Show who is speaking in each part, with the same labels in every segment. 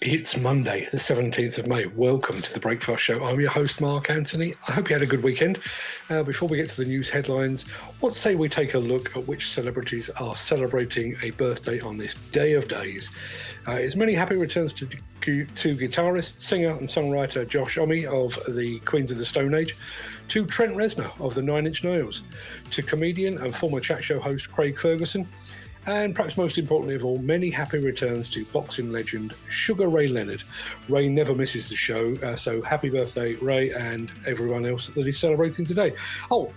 Speaker 1: It's Monday, the 17th of May. Welcome to the Breakfast Show. I'm your host, Mark Anthony. I hope you had a good weekend. Uh, before we get to the news headlines, what say we take a look at which celebrities are celebrating a birthday on this day of days? Uh, it's many happy returns to, to guitarist, singer, and songwriter Josh Homme of the Queens of the Stone Age, to Trent Reznor of the Nine Inch Nails, to comedian and former chat show host Craig Ferguson and perhaps most importantly of all, many happy returns to boxing legend Sugar Ray Leonard. Ray never misses the show, uh, so happy birthday, Ray, and everyone else that is celebrating today. Oh,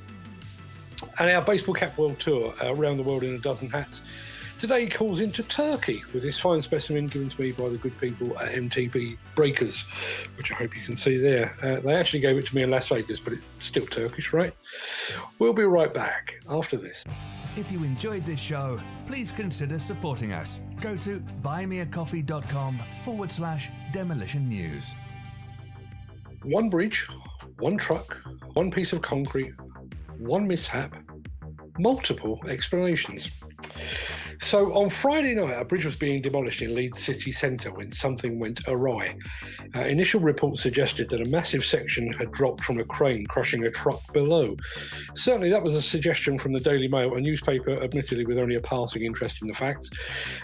Speaker 1: and our Baseball Cap World Tour uh, around the world in a dozen hats. Today he calls into Turkey with this fine specimen given to me by the good people at MTB Breakers, which I hope you can see there. Uh, they actually gave it to me in Las Vegas, but it's still Turkish, right? We'll be right back after this.
Speaker 2: If you enjoyed this show, please consider supporting us. Go to buymeacoffee.com forward slash demolition news.
Speaker 1: One bridge, one truck, one piece of concrete, one mishap, multiple explanations. So on Friday night, a bridge was being demolished in Leeds city centre when something went awry. Uh, initial reports suggested that a massive section had dropped from a crane, crushing a truck below. Certainly, that was a suggestion from the Daily Mail, a newspaper, admittedly, with only a passing interest in the facts.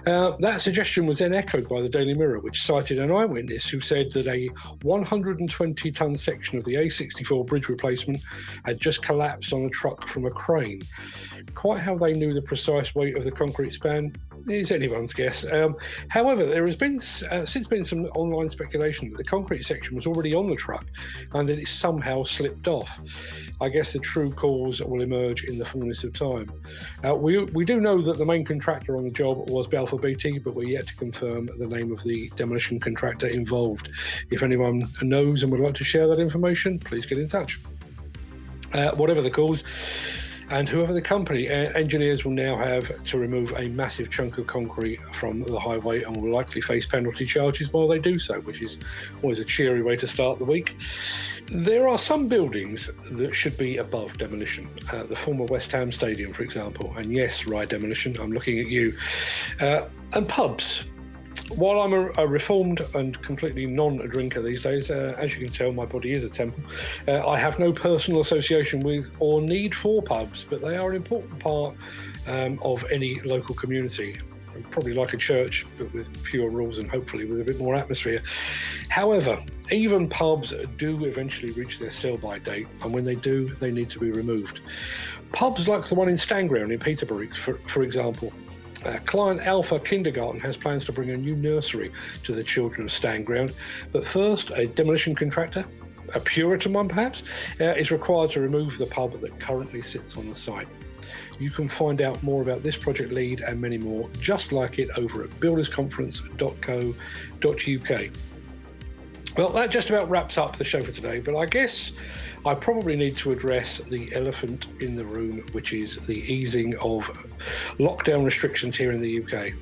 Speaker 1: Uh, that suggestion was then echoed by the Daily Mirror, which cited an eyewitness who said that a 120 ton section of the A64 bridge replacement had just collapsed on a truck from a crane. Quite how they knew the precise weight of the concrete span is anyone's guess. Um, however, there has been uh, since been some online speculation that the concrete section was already on the truck and that it somehow slipped off. I guess the true cause will emerge in the fullness of time. Uh, we, we do know that the main contractor on the job was Balfour Beatty, but we're yet to confirm the name of the demolition contractor involved. If anyone knows and would like to share that information, please get in touch. Uh, whatever the cause, and whoever the company, uh, engineers will now have to remove a massive chunk of concrete from the highway and will likely face penalty charges while they do so, which is always a cheery way to start the week. There are some buildings that should be above demolition. Uh, the former West Ham Stadium, for example, and yes, Rye Demolition, I'm looking at you, uh, and pubs while I'm a, a, reformed and completely non-drinker these days, uh, as you can tell, my body is a temple. Uh, I have no personal association with or need for pubs, but they are an important part um, of any local community. Probably like a church, but with fewer rules and hopefully with a bit more atmosphere. However, even pubs do eventually reach their sell-by date, and when they do, they need to be removed. Pubs like the one in Stanground in Peterborough, for, for example, uh, client Alpha Kindergarten has plans to bring a new nursery to the children of Stanground, but first, a demolition contractor, a Puritan one perhaps, uh, is required to remove the pub that currently sits on the site. You can find out more about this project lead and many more just like it over at buildersconference.co.uk. Well, that just about wraps up the show for today, but I guess I probably need to address the elephant in the room, which is the easing of lockdown restrictions here in the UK.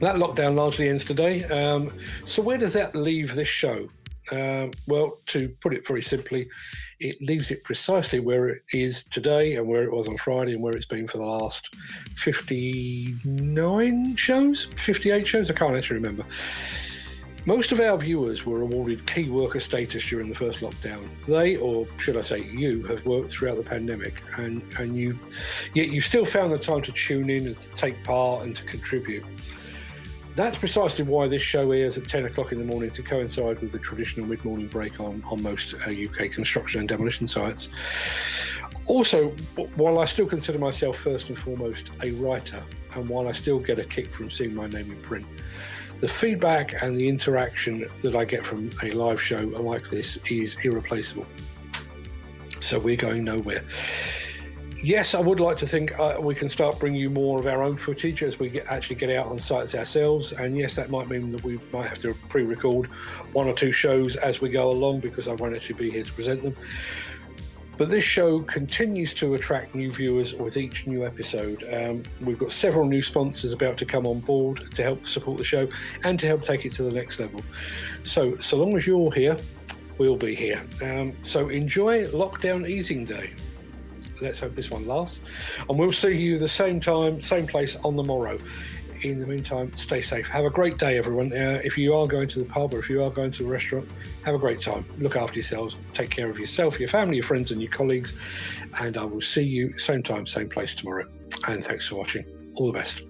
Speaker 1: That lockdown largely ends today. Um, so, where does that leave this show? Um, well, to put it very simply, it leaves it precisely where it is today and where it was on Friday and where it's been for the last 59 shows, 58 shows. I can't actually remember. Most of our viewers were awarded key worker status during the first lockdown. They, or should I say you, have worked throughout the pandemic and, and you yet you still found the time to tune in and to take part and to contribute. That's precisely why this show airs at 10 o'clock in the morning to coincide with the traditional mid morning break on, on most uh, UK construction and demolition sites. Also, while I still consider myself first and foremost a writer, and while I still get a kick from seeing my name in print, the feedback and the interaction that I get from a live show like this is irreplaceable. So we're going nowhere. Yes, I would like to think uh, we can start bringing you more of our own footage as we get, actually get out on sites ourselves. And yes, that might mean that we might have to pre record one or two shows as we go along because I won't actually be here to present them. But this show continues to attract new viewers with each new episode. Um, we've got several new sponsors about to come on board to help support the show and to help take it to the next level. So, so long as you're here, we'll be here. Um, so enjoy lockdown easing day. Let's hope this one lasts. And we'll see you the same time, same place on the morrow. In the meantime, stay safe. Have a great day, everyone. Uh, if you are going to the pub or if you are going to the restaurant, have a great time. Look after yourselves. Take care of yourself, your family, your friends, and your colleagues. And I will see you same time, same place tomorrow. And thanks for watching. All the best.